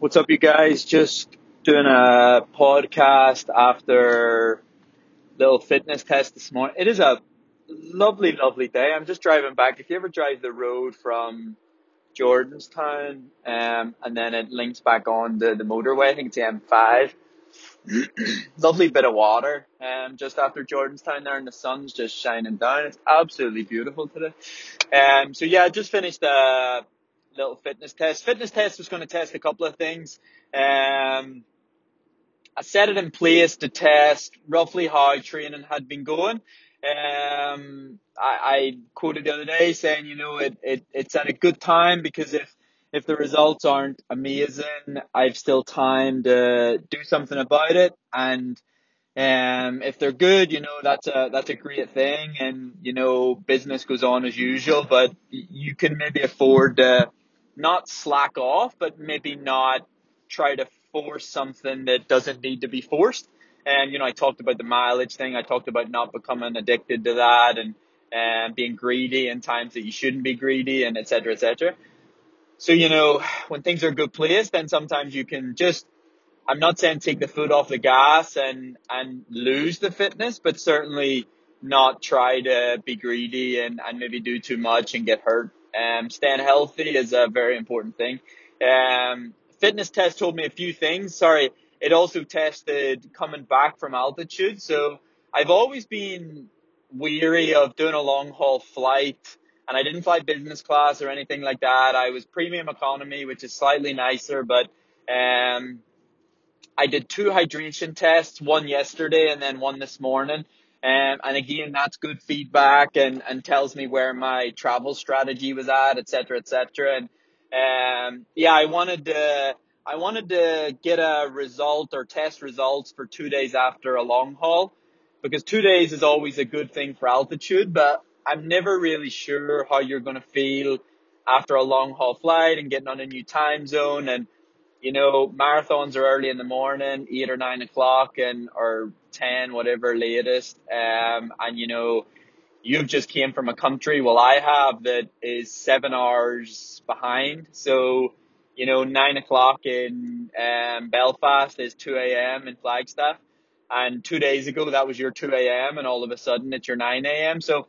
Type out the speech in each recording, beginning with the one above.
What's up, you guys? Just doing a podcast after little fitness test this morning. It is a lovely, lovely day. I'm just driving back. If you ever drive the road from Jordanstown, um, and then it links back on the, the motorway, I think it's the M5. lovely bit of water, um, just after Jordanstown there, and the sun's just shining down. It's absolutely beautiful today. Um, so yeah, I just finished a little fitness test. Fitness test was going to test a couple of things. Um, I set it in place to test roughly how training had been going. Um, I, I quoted the other day saying, you know, it, it, it's at a good time because if, if the results aren't amazing, I've still time to do something about it. And, um, if they're good, you know, that's a, that's a great thing. And, you know, business goes on as usual, but you can maybe afford to, not slack off, but maybe not try to force something that doesn't need to be forced. And, you know, I talked about the mileage thing. I talked about not becoming addicted to that and, and being greedy in times that you shouldn't be greedy and et cetera, et cetera. So, you know, when things are good place, then sometimes you can just, I'm not saying take the foot off the gas and, and lose the fitness, but certainly not try to be greedy and, and maybe do too much and get hurt um, staying healthy is a very important thing. Um, fitness test told me a few things. Sorry, it also tested coming back from altitude. So I've always been weary of doing a long haul flight and I didn't fly business class or anything like that. I was premium economy, which is slightly nicer, but, um, I did two hydration tests, one yesterday and then one this morning. Um, and again, that's good feedback and, and tells me where my travel strategy was at, et cetera, et cetera. And, um, yeah, I wanted to, I wanted to get a result or test results for two days after a long haul because two days is always a good thing for altitude, but I'm never really sure how you're going to feel after a long haul flight and getting on a new time zone and you know, marathons are early in the morning, eight or nine o'clock and, or 10, whatever latest. Um, and you know, you've just came from a country, well, I have that is seven hours behind. So, you know, nine o'clock in, um, Belfast is 2 a.m. in Flagstaff. And two days ago, that was your 2 a.m. and all of a sudden it's your 9 a.m. So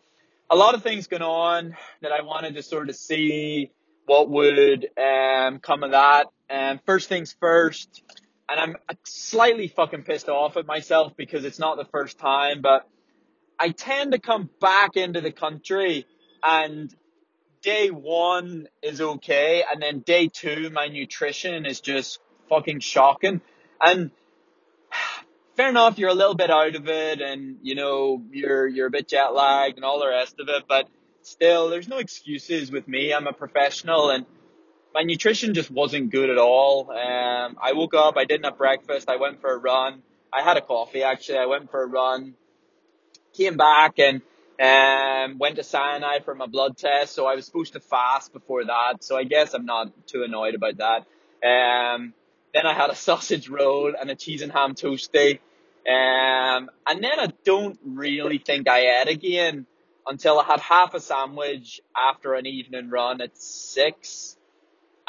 a lot of things going on that I wanted to sort of see what would, um, come of that um, first things first, and I'm slightly fucking pissed off at myself because it's not the first time, but I tend to come back into the country and day one is okay, and then day two, my nutrition is just fucking shocking. And fair enough, you're a little bit out of it, and you know you're you're a bit jet lagged and all the rest of it, but still, there's no excuses with me. I'm a professional, and my nutrition just wasn't good at all. Um, I woke up, I didn't have breakfast, I went for a run. I had a coffee actually. I went for a run, came back and um, went to Sinai for my blood test. So I was supposed to fast before that. So I guess I'm not too annoyed about that. Um, then I had a sausage roll and a cheese and ham toastie. Um, and then I don't really think I ate again until I had half a sandwich after an evening run at six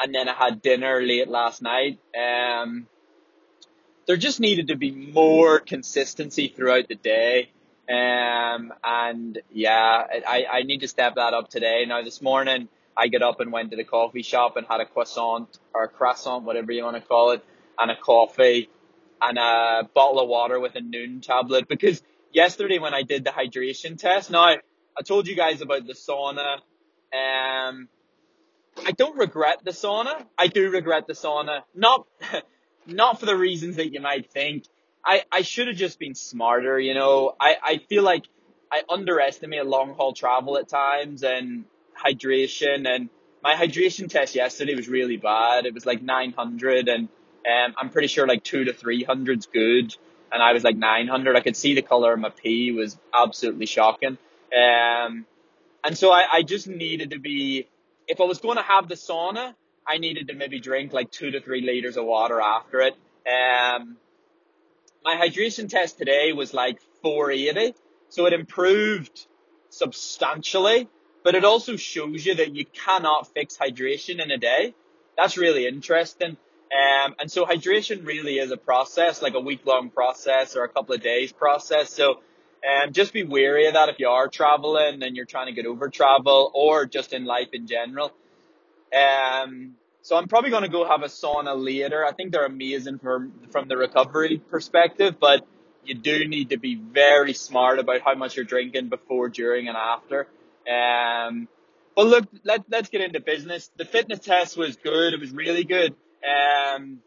and then I had dinner late last night. Um, there just needed to be more consistency throughout the day. Um, and yeah, I, I need to step that up today. Now this morning I got up and went to the coffee shop and had a croissant or a croissant, whatever you want to call it, and a coffee and a bottle of water with a Nuun tablet because yesterday when I did the hydration test, now I told you guys about the sauna, um, I don't regret the sauna. I do regret the sauna. Not, not for the reasons that you might think. I, I should have just been smarter, you know. I, I feel like I underestimate long haul travel at times and hydration and my hydration test yesterday was really bad. It was like 900 and um, I'm pretty sure like two to 300's good. And I was like 900. I could see the color of my pee was absolutely shocking. Um, and so I, I just needed to be if I was going to have the sauna, I needed to maybe drink like two to three liters of water after it. Um, my hydration test today was like 480, so it improved substantially, but it also shows you that you cannot fix hydration in a day. That's really interesting. Um, and so hydration really is a process, like a week long process or a couple of days process. So, um, just be wary of that if you are traveling and you're trying to get over travel or just in life in general. Um, so I'm probably going to go have a sauna later. I think they're amazing from, from the recovery perspective, but you do need to be very smart about how much you're drinking before, during, and after. Um, but look, let, let's get into business. The fitness test was good. It was really good. Um,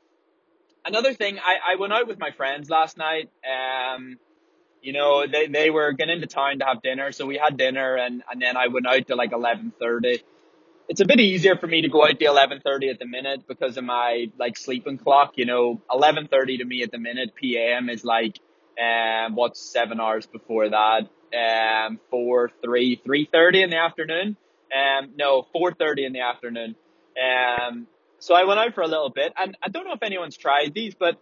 another thing, I, I went out with my friends last night. Um, you know, they, they were getting into town to have dinner. So we had dinner and, and then I went out to like 1130. It's a bit easier for me to go out to 1130 at the minute because of my like sleeping clock. You know, 1130 to me at the minute PM is like, um, what's seven hours before that? Um, four, three, three thirty in the afternoon. Um, no, 4.30 in the afternoon. Um, so I went out for a little bit and I don't know if anyone's tried these, but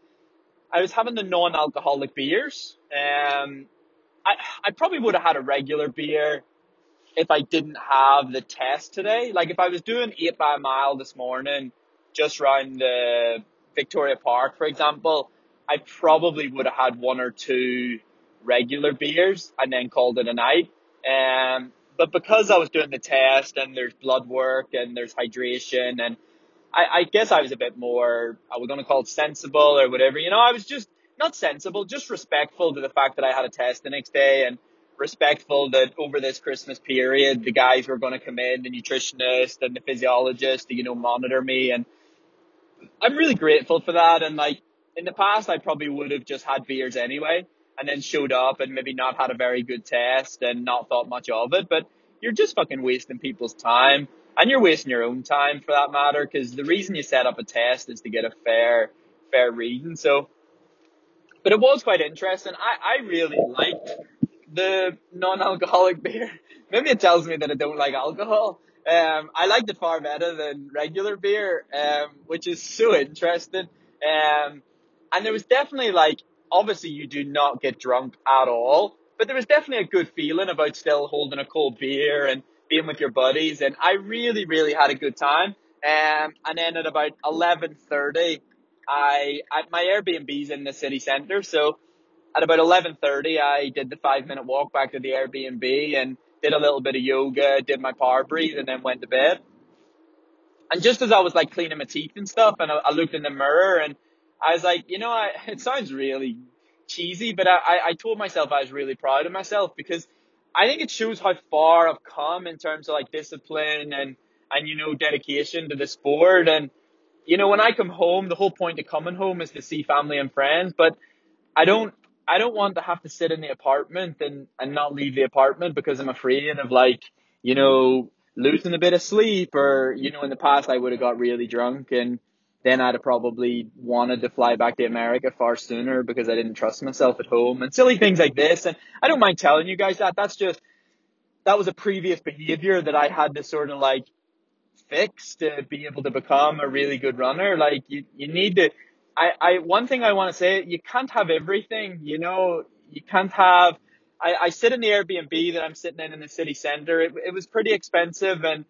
I was having the non-alcoholic beers. Um, I, I probably would have had a regular beer if I didn't have the test today. Like if I was doing eight by a mile this morning, just around the Victoria Park, for example, I probably would have had one or two regular beers and then called it a night. Um, but because I was doing the test and there's blood work and there's hydration and I, I guess I was a bit more, I was going to call it sensible or whatever. You know, I was just not sensible, just respectful to the fact that I had a test the next day and respectful that over this Christmas period, the guys were going to come in, the nutritionist and the physiologist to, you know, monitor me. And I'm really grateful for that. And like in the past, I probably would have just had beers anyway and then showed up and maybe not had a very good test and not thought much of it. But you're just fucking wasting people's time and you're wasting your own time for that matter because the reason you set up a test is to get a fair, fair reading. So, but it was quite interesting. I, I really liked the non-alcoholic beer. Maybe it tells me that I don't like alcohol. Um, I liked it far better than regular beer, um, which is so interesting. Um, and there was definitely like, obviously you do not get drunk at all, but there was definitely a good feeling about still holding a cold beer and with your buddies. And I really, really had a good time. Um, and then at about 11.30, I, I, my Airbnb's in the city centre. So at about 11.30, I did the five minute walk back to the Airbnb and did a little bit of yoga, did my power breathe and then went to bed. And just as I was like cleaning my teeth and stuff and I, I looked in the mirror and I was like, you know, I, it sounds really cheesy, but I, I told myself I was really proud of myself because I think it shows how far I've come in terms of like discipline and, and, you know, dedication to the sport. And, you know, when I come home, the whole point of coming home is to see family and friends, but I don't, I don't want to have to sit in the apartment and, and not leave the apartment because I'm afraid of like, you know, losing a bit of sleep or, you know, in the past I would have got really drunk and then I'd have probably wanted to fly back to America far sooner because I didn't trust myself at home and silly things like this. And I don't mind telling you guys that. That's just, that was a previous behavior that I had to sort of like fix to be able to become a really good runner. Like you, you need to, I, I, one thing I want to say, you can't have everything, you know, you can't have, I, I sit in the Airbnb that I'm sitting in in the city center. It, it was pretty expensive and,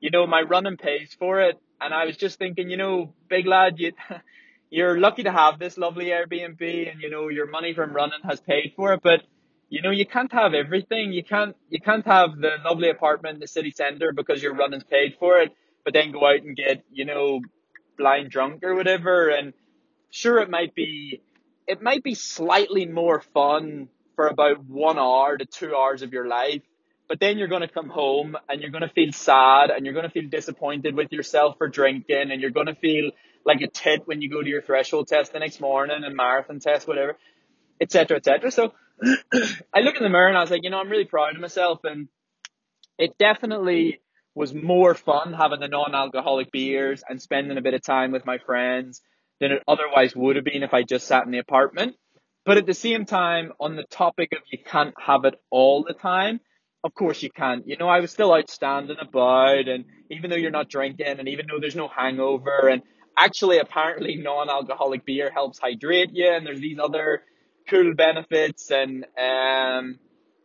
you know, my running pays for it and I was just thinking, you know, big lad, you, you're lucky to have this lovely Airbnb and, you know, your money from running has paid for it, but you know, you can't have everything. You can't, you can't have the lovely apartment in the city center because your running's paid for it, but then go out and get, you know, blind drunk or whatever. And sure, it might be, it might be slightly more fun for about one hour to two hours of your life but then you're going to come home and you're going to feel sad and you're going to feel disappointed with yourself for drinking and you're going to feel like a tit when you go to your threshold test the next morning and marathon test, whatever, etc., etc. So I look in the mirror and I was like, you know, I'm really proud of myself and it definitely was more fun having the non-alcoholic beers and spending a bit of time with my friends than it otherwise would have been if I just sat in the apartment. But at the same time, on the topic of you can't have it all the time, of course you can. You know, I was still outstanding about, and even though you're not drinking, and even though there's no hangover, and actually apparently non-alcoholic beer helps hydrate you, and there's these other cool benefits, and um,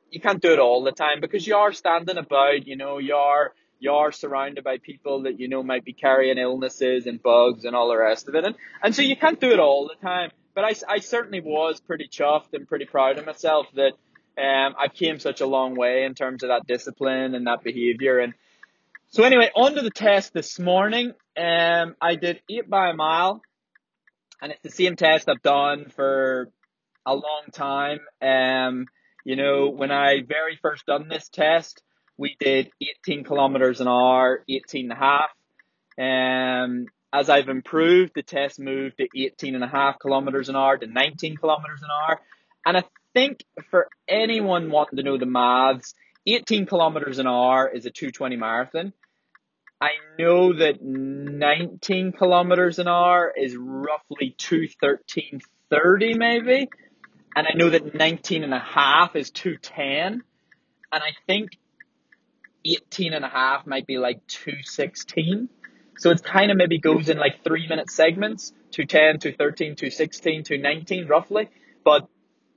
you can't do it all the time because you are standing about. You know, you are you are surrounded by people that you know might be carrying illnesses and bugs and all the rest of it. And, and so you can't do it all the time. But I, I certainly was pretty chuffed and pretty proud of myself that um, I came such a long way in terms of that discipline and that behavior. And so anyway, on to the test this morning. Um, I did eight by a mile, and it's the same test I've done for a long time. Um, you know, when I very first done this test, we did 18 kilometers an hour, 18 and a half. Um, as I've improved, the test moved to 18 and a half kilometers an hour to 19 kilometers an hour. And I think for anyone wanting to know the maths, 18 kilometers an hour is a 220 marathon. I know that 19 kilometers an hour is roughly 213.30 maybe. And I know that 19 and a half is 210. And I think 18 and a half might be like 216. So it kind of maybe goes in like three minute segments, 210, 213, 216, 219 roughly. But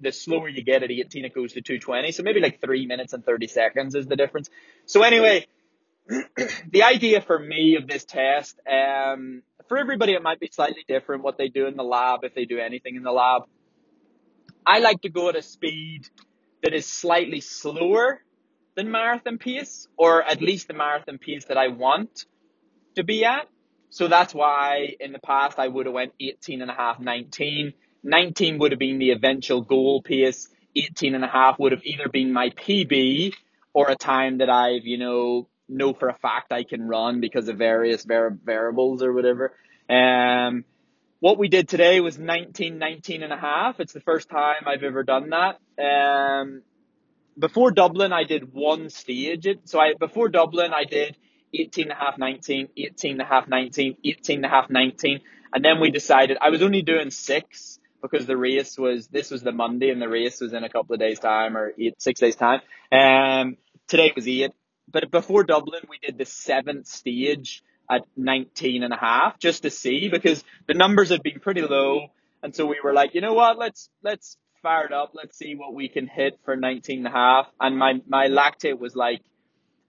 the slower you get at 18, it goes to 220. So maybe like three minutes and 30 seconds is the difference. So anyway, the idea for me of this test, um, for everybody, it might be slightly different what they do in the lab if they do anything in the lab. I like to go at a speed that is slightly slower than marathon pace, or at least the marathon pace that I want to be at. So that's why in the past I would have went 18 and a half, 19. 19 would have been the eventual goal pace. 18 and a half would have either been my PB or a time that I've, you know, know for a fact I can run because of various var- variables or whatever. Um, what we did today was 19, 19 and a half. It's the first time I've ever done that. Um, before Dublin, I did one stage. So I, before Dublin, I did 18 and a half, 19, 18 and a half, 19, 18 and a half, 19. And then we decided I was only doing six because the race was, this was the Monday and the race was in a couple of days time or eight, six days time. Um, today was eight. But before Dublin, we did the seventh stage at 19 and a half just to see because the numbers had been pretty low. And so we were like, you know what, let's, let's fire it up. Let's see what we can hit for 19 and a half. And my, my lactate was like,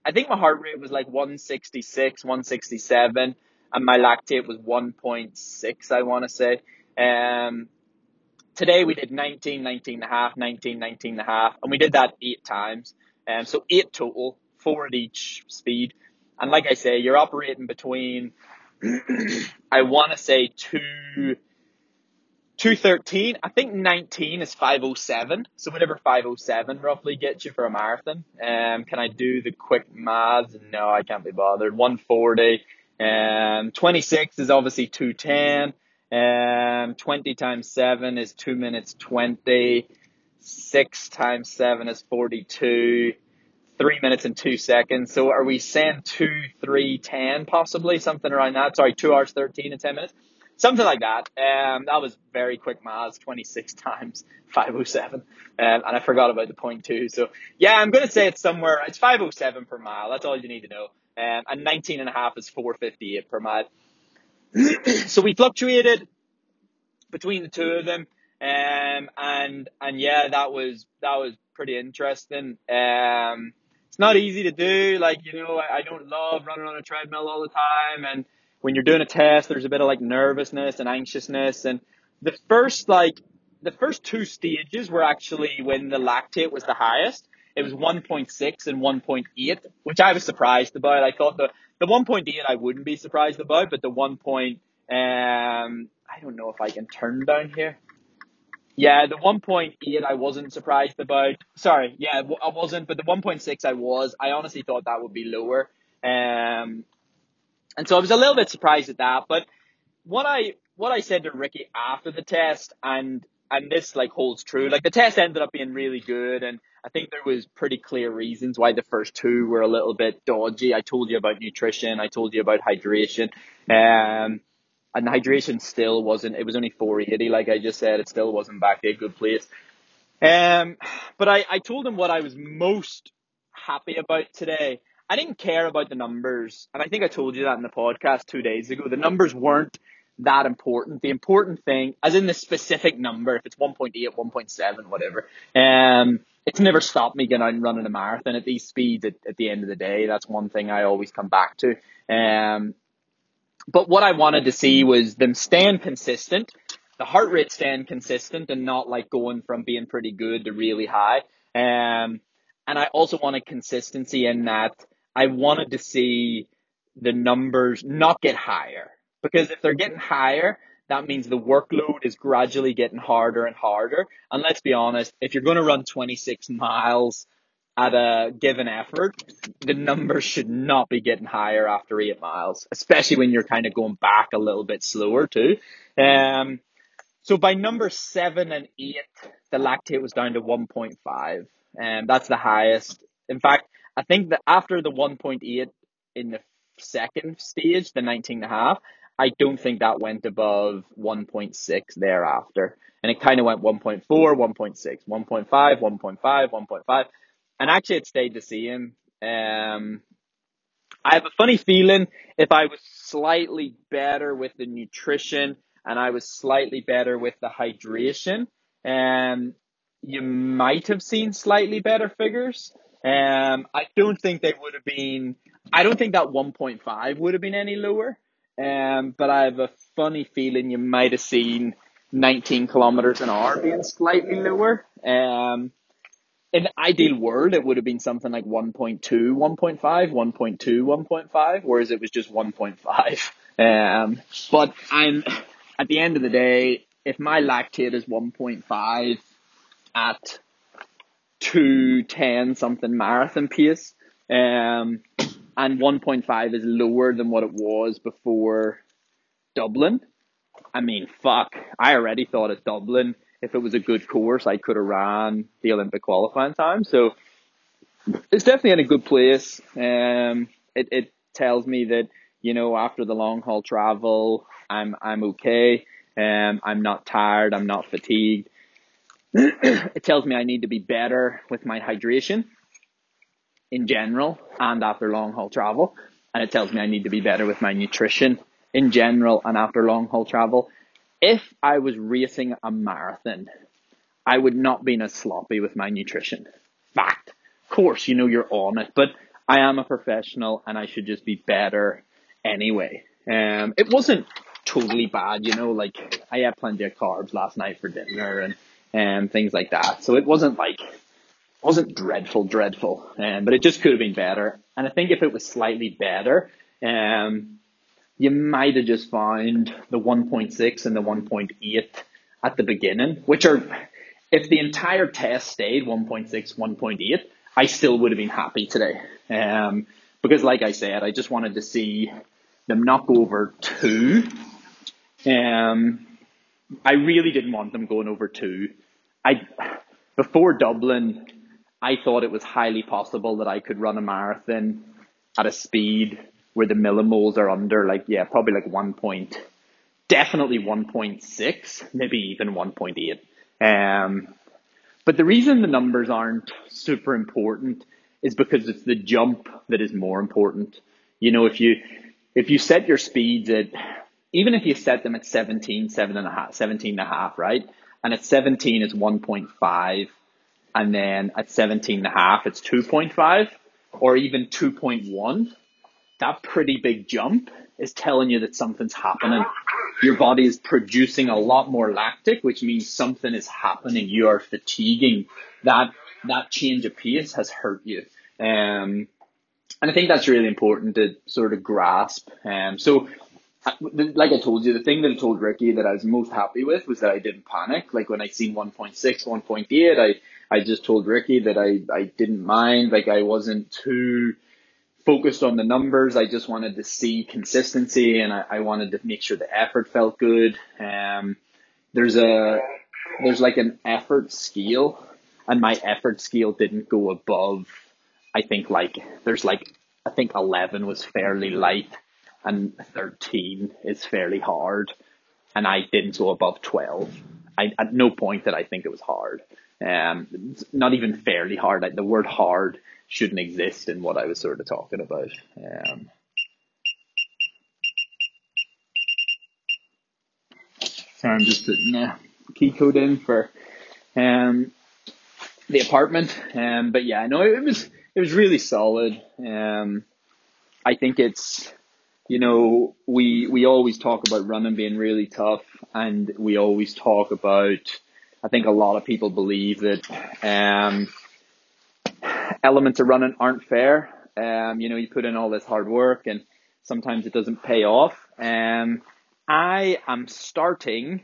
I think my heart rate was like 166, 167, and my lactate was 1.6, I want to say. Um, today we did 19, 19 and a half, 19, 19 and a half, and we did that eight times. Um, so eight total, four at each speed. And like I say, you're operating between, I want to say two, 213. I think 19 is 507. So whatever 507 roughly gets you for a marathon. Um, can I do the quick maths? No, I can't be bothered. 140. Um, 26 is obviously 210. Um, 20 times 7 is 2 minutes 20. 6 times 7 is 42. 3 minutes and 2 seconds. So are we saying 2, 3, 10 possibly? Something around that. Sorry, 2 hours 13 and 10 minutes something like that. Um, that was very quick maths, 26 times 507. Um, and I forgot about the point two. So yeah, I'm going to say it's somewhere, it's 507 per mile. That's all you need to know. Um, and 19 and a half is 458 per mile. so we fluctuated between the two of them. Um, and, and yeah, that was, that was pretty interesting. Um, it's not easy to do. Like, you know, I, I don't love running on a treadmill all the time and, when you're doing a test, there's a bit of like nervousness and anxiousness. And the first, like, the first two stages were actually when the lactate was the highest. It was 1.6 and 1.8, which I was surprised about. I thought the, the 1.8 I wouldn't be surprised about, but the 1. Point, um, I don't know if I can turn down here. Yeah, the 1.8 I wasn't surprised about. Sorry, yeah, I wasn't, but the 1.6 I was. I honestly thought that would be lower. Um, and so I was a little bit surprised at that. But what I what I said to Ricky after the test, and and this like holds true. Like the test ended up being really good, and I think there was pretty clear reasons why the first two were a little bit dodgy. I told you about nutrition. I told you about hydration. Um, and hydration still wasn't. It was only 480, like I just said. It still wasn't back to a good place. Um, but I I told him what I was most happy about today, I didn't care about the numbers, and I think I told you that in the podcast two days ago. The numbers weren't that important. The important thing, as in the specific number, if it's 1.8, 1.7, whatever, um, it's never stopped me getting out and running a marathon at these speeds at, at the end of the day. That's one thing I always come back to. Um, but what I wanted to see was them staying consistent, the heart rate staying consistent and not like going from being pretty good to really high. Um, and I also wanted consistency in that I wanted to see the numbers not get higher because if they're getting higher, that means the workload is gradually getting harder and harder. And let's be honest, if you're going to run 26 miles at a given effort, the numbers should not be getting higher after eight miles, especially when you're kind of going back a little bit slower too. Um, so by number seven and eight, the lactate was down to 1.5, and um, that's the highest. In fact, I think that after the 1.8 in the second stage, the 19 and a half, I don't think that went above 1.6 thereafter. And it kind of went 1.4, 1.6, 1.5, 1.5, 1.5. And actually it stayed the same. Um, I have a funny feeling if I was slightly better with the nutrition and I was slightly better with the hydration, um, you might have seen slightly better figures. Um, I don't think they would have been, I don't think that 1.5 would have been any lower. Um, but I have a funny feeling you might have seen 19 kilometers an hour being slightly lower. Um, in the ideal world, it would have been something like 1.2, 1.5, 1.2, 1.5, whereas it was just 1.5. Um, but I'm, at the end of the day, if my lactate is 1.5 at 210 something marathon pace, um, and 1.5 is lower than what it was before Dublin. I mean, fuck, I already thought at Dublin, if it was a good course, I could have ran the Olympic qualifying time. So it's definitely in a good place. Um, it, it tells me that, you know, after the long haul travel, I'm, I'm okay. Um, I'm not tired. I'm not fatigued. it tells me I need to be better with my hydration in general and after long haul travel. And it tells me I need to be better with my nutrition in general and after long haul travel. If I was racing a marathon, I would not be as sloppy with my nutrition. Fact. Of course, you know you're on it, but I am a professional and I should just be better anyway. Um, it wasn't totally bad, you know, like I had plenty of carbs last night for dinner and, and things like that. So it wasn't like wasn't dreadful, dreadful, um, but it just could have been better. And I think if it was slightly better, um, you might have just found the 1.6 and the 1.8 at the beginning, which are, if the entire test stayed 1.6, 1.8, I still would have been happy today. Um, because like I said, I just wanted to see them not go over two. Um, I really didn't want them going over two. I, before Dublin, I thought it was highly possible that I could run a marathon at a speed where the millimoles are under like, yeah, probably like one point, definitely 1.6, maybe even 1.8. Um, but the reason the numbers aren't super important is because it's the jump that is more important. You know, if you, if you set your speeds at, even if you set them at 17, seven and a half, 17 and a half, right? And at 17 is 1.5 and then at 17 and a half, it's 2.5 or even 2.1. That pretty big jump is telling you that something's happening. Your body is producing a lot more lactic, which means something is happening. You are fatiguing. That, that change of pace has hurt you. Um, and I think that's really important to sort of grasp. Um, so like I told you, the thing that I told Ricky that I was most happy with was that I didn't panic. Like when I seen 1.6, 1.8, I, I just told Ricky that I, I didn't mind. Like I wasn't too focused on the numbers. I just wanted to see consistency and I, I wanted to make sure the effort felt good. Um, there's a, there's like an effort scale and my effort scale didn't go above, I think like, there's like, I think 11 was fairly light and 13 is fairly hard and I didn't go above 12. I, at no point did I think it was hard. Um, not even fairly hard. Like the word hard shouldn't exist in what I was sort of talking about. Um, Sorry, I'm just putting the key code in for um the apartment. Um, but yeah, no, it was it was really solid. Um, I think it's you know we we always talk about running being really tough, and we always talk about. I think a lot of people believe that um, elements of running aren't fair. Um, you know, you put in all this hard work, and sometimes it doesn't pay off. Um, I am starting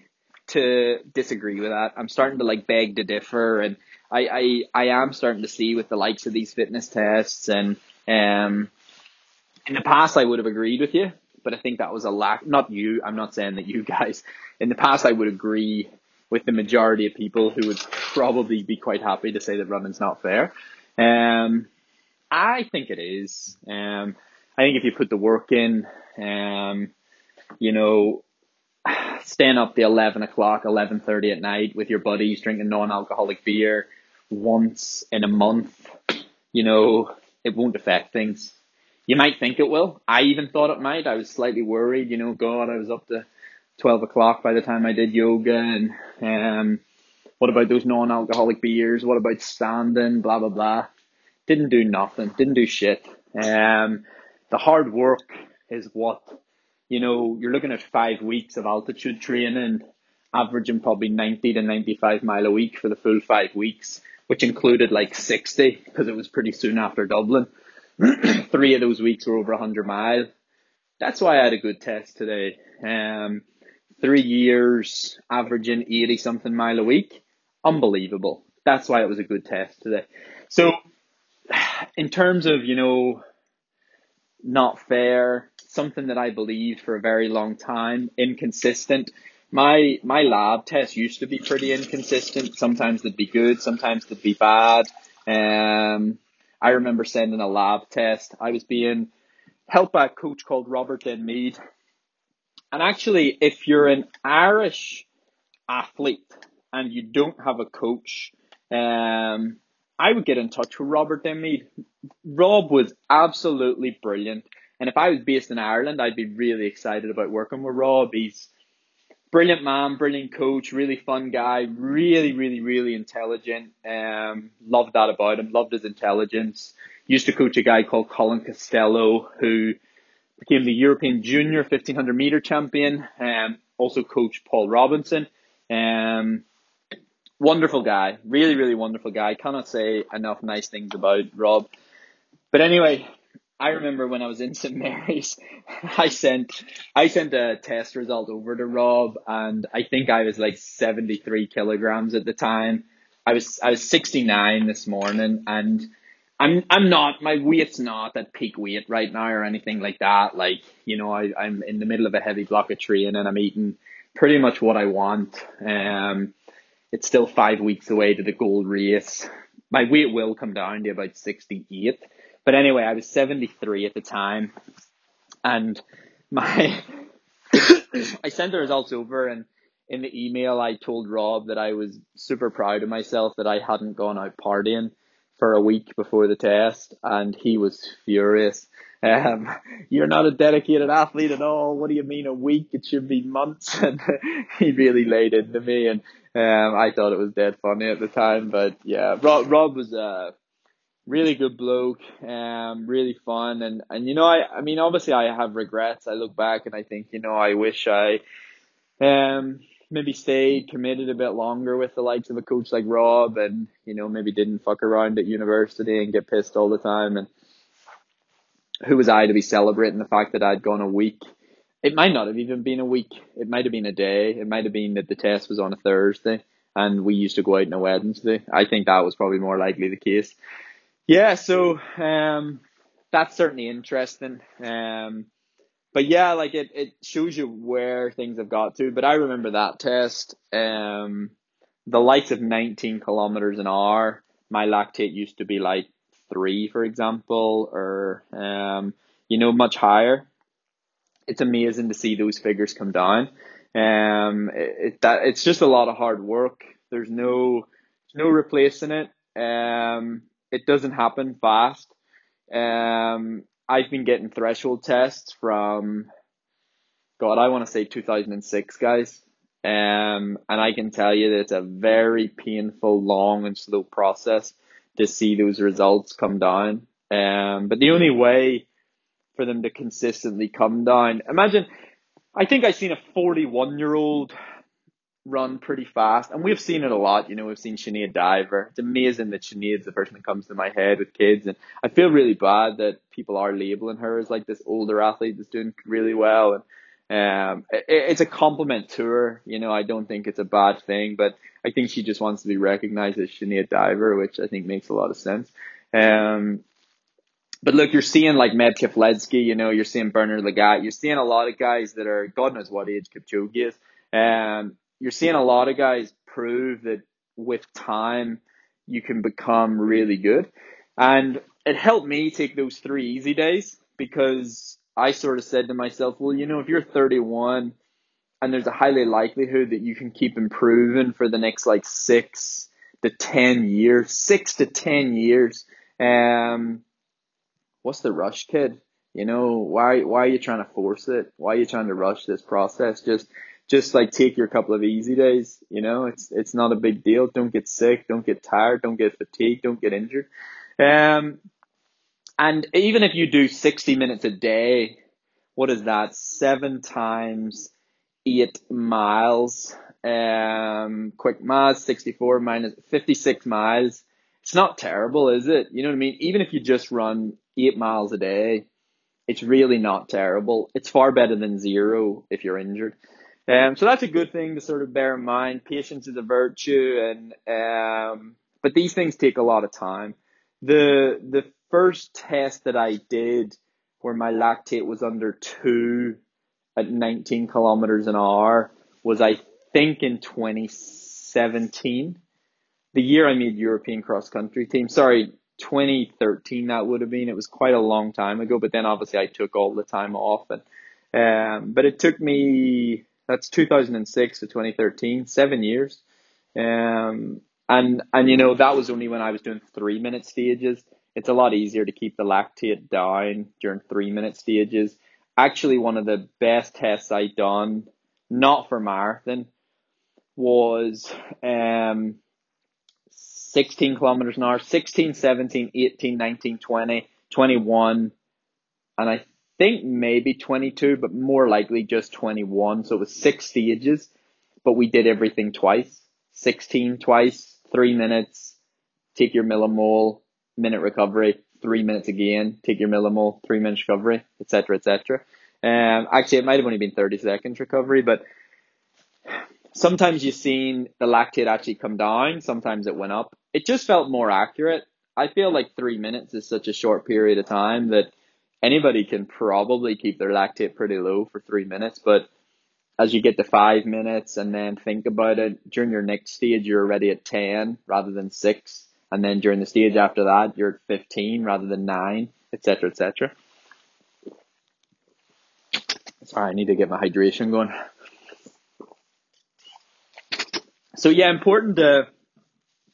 to disagree with that. I'm starting to like beg to differ, and I, I, I am starting to see with the likes of these fitness tests, and um, in the past I would have agreed with you, but I think that was a lack. Not you. I'm not saying that you guys. In the past, I would agree with the majority of people who would probably be quite happy to say that running's not fair. Um, I think it is. Um, I think if you put the work in, um, you know, staying up the 11 o'clock, 11.30 at night with your buddies, drinking non-alcoholic beer once in a month, you know, it won't affect things. You might think it will. I even thought it might. I was slightly worried, you know, God, I was up to 12 o'clock by the time I did yoga and, um, what about those non-alcoholic beers? What about standing? Blah, blah, blah. Didn't do nothing. Didn't do shit. Um, the hard work is what you know, you're looking at five weeks of altitude training, averaging probably 90 to 95 mile a week for the full five weeks, which included like 60 because it was pretty soon after Dublin. Three of those weeks were over 100 mile. That's why I had a good test today. Um, three years averaging 80 something mile a week. Unbelievable. That's why it was a good test today. So, in terms of, you know, not fair, something that I believed for a very long time, inconsistent. My my lab tests used to be pretty inconsistent. Sometimes they'd be good, sometimes they'd be bad. Um, I remember sending a lab test. I was being helped by a coach called Robert Denmead. And actually, if you're an Irish athlete and you don't have a coach, um, I would get in touch with Robert Denmead. Rob was absolutely brilliant. And if I was based in Ireland, I'd be really excited about working with Rob. He's brilliant man, brilliant coach, really fun guy, really, really, really intelligent. Um, loved that about him. Loved his intelligence. Used to coach a guy called Colin Costello, who became the European Junior 1500 meter champion. Um, also coached Paul Robinson. Um, wonderful guy, really, really wonderful guy. Cannot say enough nice things about Rob. But anyway, I remember when I was in St Mary's, I sent I sent a test result over to Rob, and I think I was like seventy three kilograms at the time. I was I was sixty nine this morning, and I'm I'm not my weight's not at peak weight right now or anything like that. Like you know, I I'm in the middle of a heavy block of training, and I'm eating pretty much what I want. Um, it's still five weeks away to the gold race. My weight will come down to about sixty eight but anyway, I was 73 at the time and my, I sent the results over and in the email I told Rob that I was super proud of myself that I hadn't gone out partying for a week before the test and he was furious. Um, you're not a dedicated athlete at all. What do you mean a week? It should be months. And he really laid into me and um, I thought it was dead funny at the time. But yeah, Rob, Rob was uh, really good bloke, um, really fun, and and you know, I I mean, obviously, I have regrets. I look back and I think, you know, I wish I, um, maybe stayed committed a bit longer with the likes of a coach like Rob, and you know, maybe didn't fuck around at university and get pissed all the time. And who was I to be celebrating the fact that I'd gone a week? It might not have even been a week. It might have been a day. It might have been that the test was on a Thursday and we used to go out on a Wednesday. I think that was probably more likely the case. Yeah, so um, that's certainly interesting. Um, but yeah, like it, it shows you where things have got to. But I remember that test. Um, the likes of 19 kilometers an hour, my lactate used to be like three, for example, or um, you know, much higher. It's amazing to see those figures come down. Um, it, it that it's just a lot of hard work. There's no, no replacing it. Um, it doesn't happen fast. Um, I've been getting threshold tests from, God, I want to say 2006, guys. Um, and I can tell you that it's a very painful, long and slow process to see those results come down. Um, but the only way for them to consistently come down, imagine, I think I've seen a 41 year old run pretty fast, and we've seen it a lot. You know, we've seen Sinead Diver. It's amazing that Sinead's the person that comes to my head with kids, and I feel really bad that people are labeling her as like this older athlete that's doing really well. And um, it, it's a compliment to her. You know, I don't think it's a bad thing, but I think she just wants to be recognized as Sinead Diver, which I think makes a lot of sense. Um, but look, you're seeing like Meb Keflezighi, you know, you're seeing Bernard Lagat, you're seeing a lot of guys that are, God knows what age Kipchoge is. Um, you're seeing a lot of guys prove that with time you can become really good. And it helped me take those three easy days because I sort of said to myself, well, you know, if you're 31 and there's a highly likelihood that you can keep improving for the next like six to 10 years, six to 10 years, um, what's the rush, kid? You know, why, why are you trying to force it? Why are you trying to rush this process? Just, just like take your couple of easy days. You know, it's it's not a big deal. Don't get sick. Don't get tired. Don't get fatigued. Don't get injured. Um, and even if you do sixty minutes a day, what is that? Seven times eight miles. Um, quick math, sixty-four minus fifty-six miles. It's not terrible, is it? You know what I mean? Even if you just run eight miles a day, it's really not terrible. It's far better than zero if you're injured. Um, so that's a good thing to sort of bear in mind. Patience is a virtue, and um, but these things take a lot of time. The the first test that I did, where my lactate was under two at 19 kilometers an hour, was I think in 2017, the year I made European cross country team. Sorry, 2013 that would have been. It was quite a long time ago, but then obviously I took all the time off, and um, but it took me that's 2006 to 2013, seven years. Um, and, and you know, that was only when I was doing three minute stages. It's a lot easier to keep the lactate down during three minute stages. Actually, one of the best tests I done, not for marathon, was, um, 16 kilometers an hour, 16, 17, 18, 19, 20, 21, and I think maybe 22, but more likely just 21. So it was six stages, but we did everything twice. 16 twice, three minutes, take your millimole, minute recovery, three minutes again, take your millimole, three minutes recovery, etc., etc. Um, actually, it might have only been 30 seconds recovery, but sometimes you've seen the lactate actually come down, sometimes it went up. It just felt more accurate. I feel like three minutes is such a short period of time that anybody can probably keep their lactate pretty low for three minutes, but as you get to five minutes and then think about it, during your next stage, you're already at 10 rather than six. And then during the stage after that, you're at 15 rather than nine, etc., etc. Sorry, I need to get my hydration going. So yeah, important to,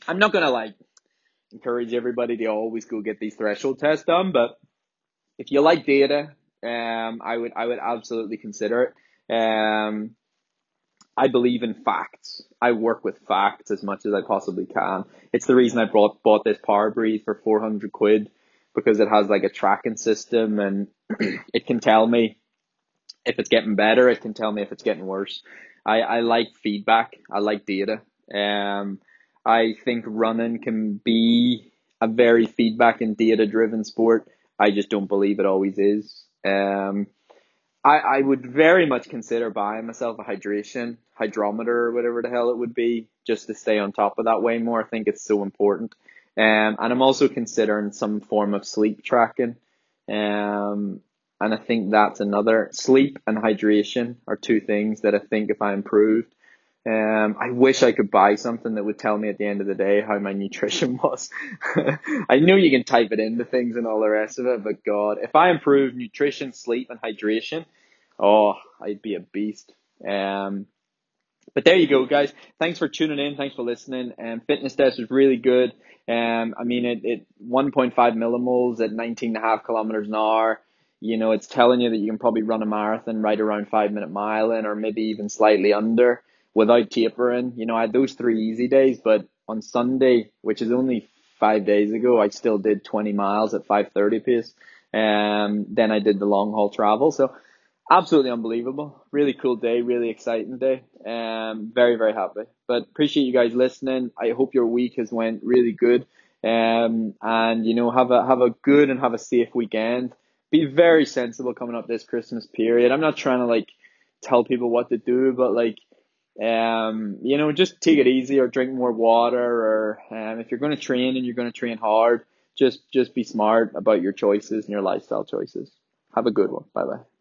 I'm not going to like encourage everybody to always go get these threshold tests done, but if you like data, um, I would I would absolutely consider it. Um, I believe in facts. I work with facts as much as I possibly can. It's the reason I brought bought this Power Breathe for four hundred quid because it has like a tracking system and it can tell me if it's getting better. It can tell me if it's getting worse. I, I like feedback. I like data. Um, I think running can be a very feedback and data driven sport. I just don't believe it always is. Um, I, I would very much consider buying myself a hydration hydrometer or whatever the hell it would be just to stay on top of that way more. I think it's so important. Um, and I'm also considering some form of sleep tracking. Um, and I think that's another sleep and hydration are two things that I think if I improved, um, I wish I could buy something that would tell me at the end of the day how my nutrition was. I know you can type it into things and all the rest of it, but God, if I improve nutrition, sleep, and hydration, oh, I'd be a beast. Um, but there you go, guys. Thanks for tuning in. Thanks for listening. Um, fitness test was really good. Um, I mean, it, it 1.5 millimoles at 19 and a half kilometers an hour. You know, it's telling you that you can probably run a marathon right around five minute mile in, or maybe even slightly under without tapering. You know, I had those three easy days, but on Sunday, which is only five days ago, I still did 20 miles at 5:30 pace. And um, then I did the long haul travel. So absolutely unbelievable. Really cool day, really exciting day. Um, very, very happy. But appreciate you guys listening. I hope your week has went really good. Um, and you know, have a have a good and have a safe weekend. Be very sensible coming up this Christmas period. I'm not trying to like tell people what to do, but like um, you know, just take it easy or drink more water or um, if you're going to train and you're going to train hard, just just be smart about your choices and your lifestyle choices. Have a good one. Bye bye.